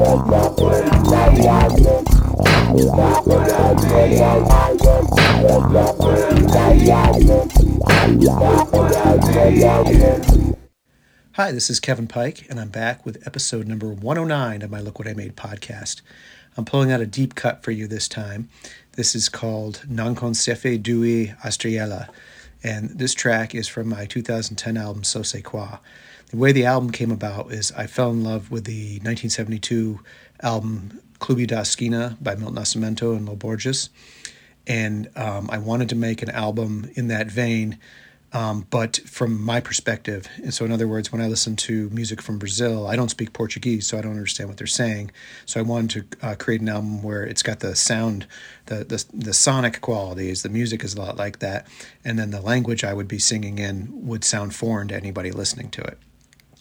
Hi, this is Kevin Pike, and I'm back with episode number 109 of my Look What I Made podcast. I'm pulling out a deep cut for you this time. This is called Non Concefe Due Astriela, and this track is from my 2010 album So Se Qua. The way the album came about is I fell in love with the 1972 album Clube da Esquina by Milton Nascimento and Lo Borges, and um, I wanted to make an album in that vein um, but from my perspective, and so in other words, when I listen to music from Brazil, I don't speak Portuguese, so I don't understand what they're saying. So I wanted to uh, create an album where it's got the sound, the, the the sonic qualities, the music is a lot like that, and then the language I would be singing in would sound foreign to anybody listening to it.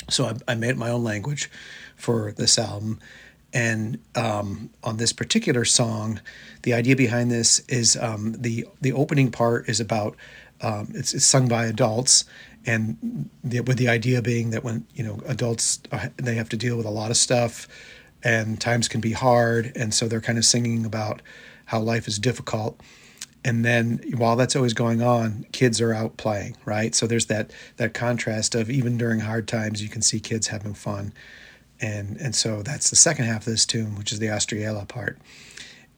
So I, I made my own language for this album, and um, on this particular song, the idea behind this is um, the the opening part is about um, it's, it's sung by adults. And the, with the idea being that when you know adults are, they have to deal with a lot of stuff and times can be hard. And so they're kind of singing about how life is difficult. And then while that's always going on kids are out playing right? So there's that that contrast of even during hard times you can see kids having fun. And and so that's the second half of this tune which is the Astriela part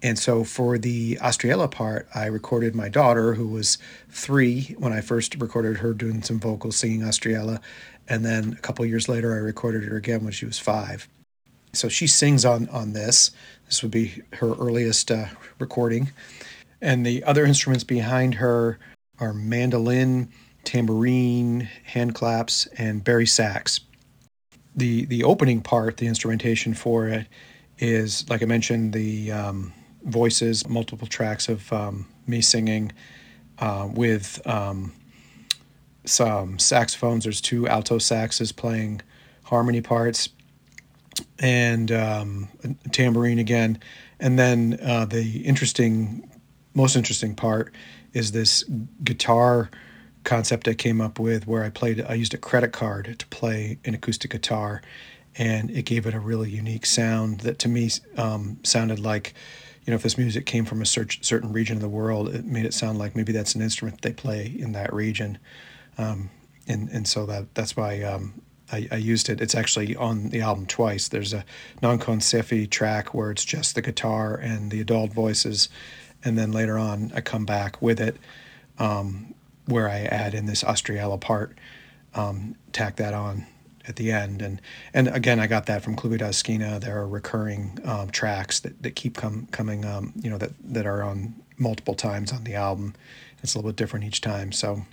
and so for the Astriela part, I recorded my daughter, who was three when I first recorded her doing some vocals singing Astriela. And then a couple years later, I recorded her again when she was five. So she sings on, on this. This would be her earliest uh, recording. And the other instruments behind her are mandolin, tambourine, hand claps, and bari sax. The, the opening part, the instrumentation for it, is, like I mentioned, the um, voices, multiple tracks of um, me singing uh, with um, some saxophones. There's two alto saxes playing harmony parts, and um, tambourine again. And then uh, the interesting, most interesting part is this guitar concept I came up with where I played, I used a credit card to play an acoustic guitar, and it gave it a really unique sound that to me um, sounded like you know, if this music came from a certain region of the world, it made it sound like maybe that's an instrument they play in that region. Um, and, and so that that's why um, I, I, used it. It's actually on the album twice. There's a Non Kon Siefe track where it's just the guitar and the adult voices. And then later on, I come back with it um, where I add in this Astriela part, um, tack that on at the end. And and again, I got that from Clube da Esquina. There are recurring um, tracks that, that keep com- coming, um, you know, that, that are on multiple times on the album. It's a little bit different each time. So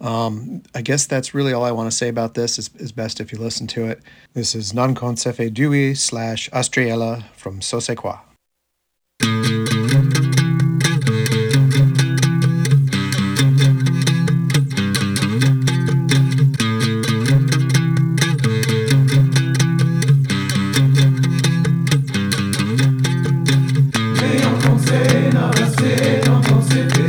um, I guess that's really all I want to say about this. Is, is best if you listen to it. This is Non Kon Siefe Dui slash Astriela from So penser, n'en rester,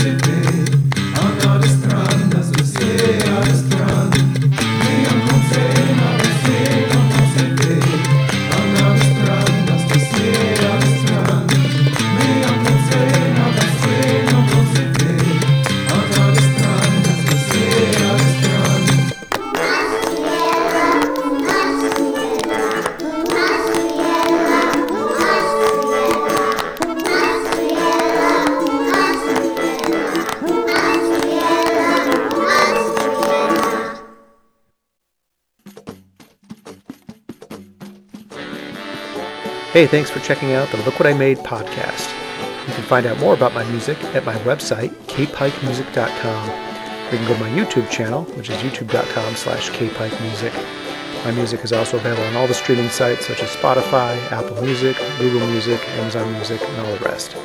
something Hey, thanks for checking out the Look What I Made podcast. You can find out more about my music at my website, kpikemusic.com. Or you can go to my YouTube channel, which is youtube.com slash kpikemusic. My music is also available on all the streaming sites such as Spotify, Apple Music, Google Music, Amazon Music, and all the rest.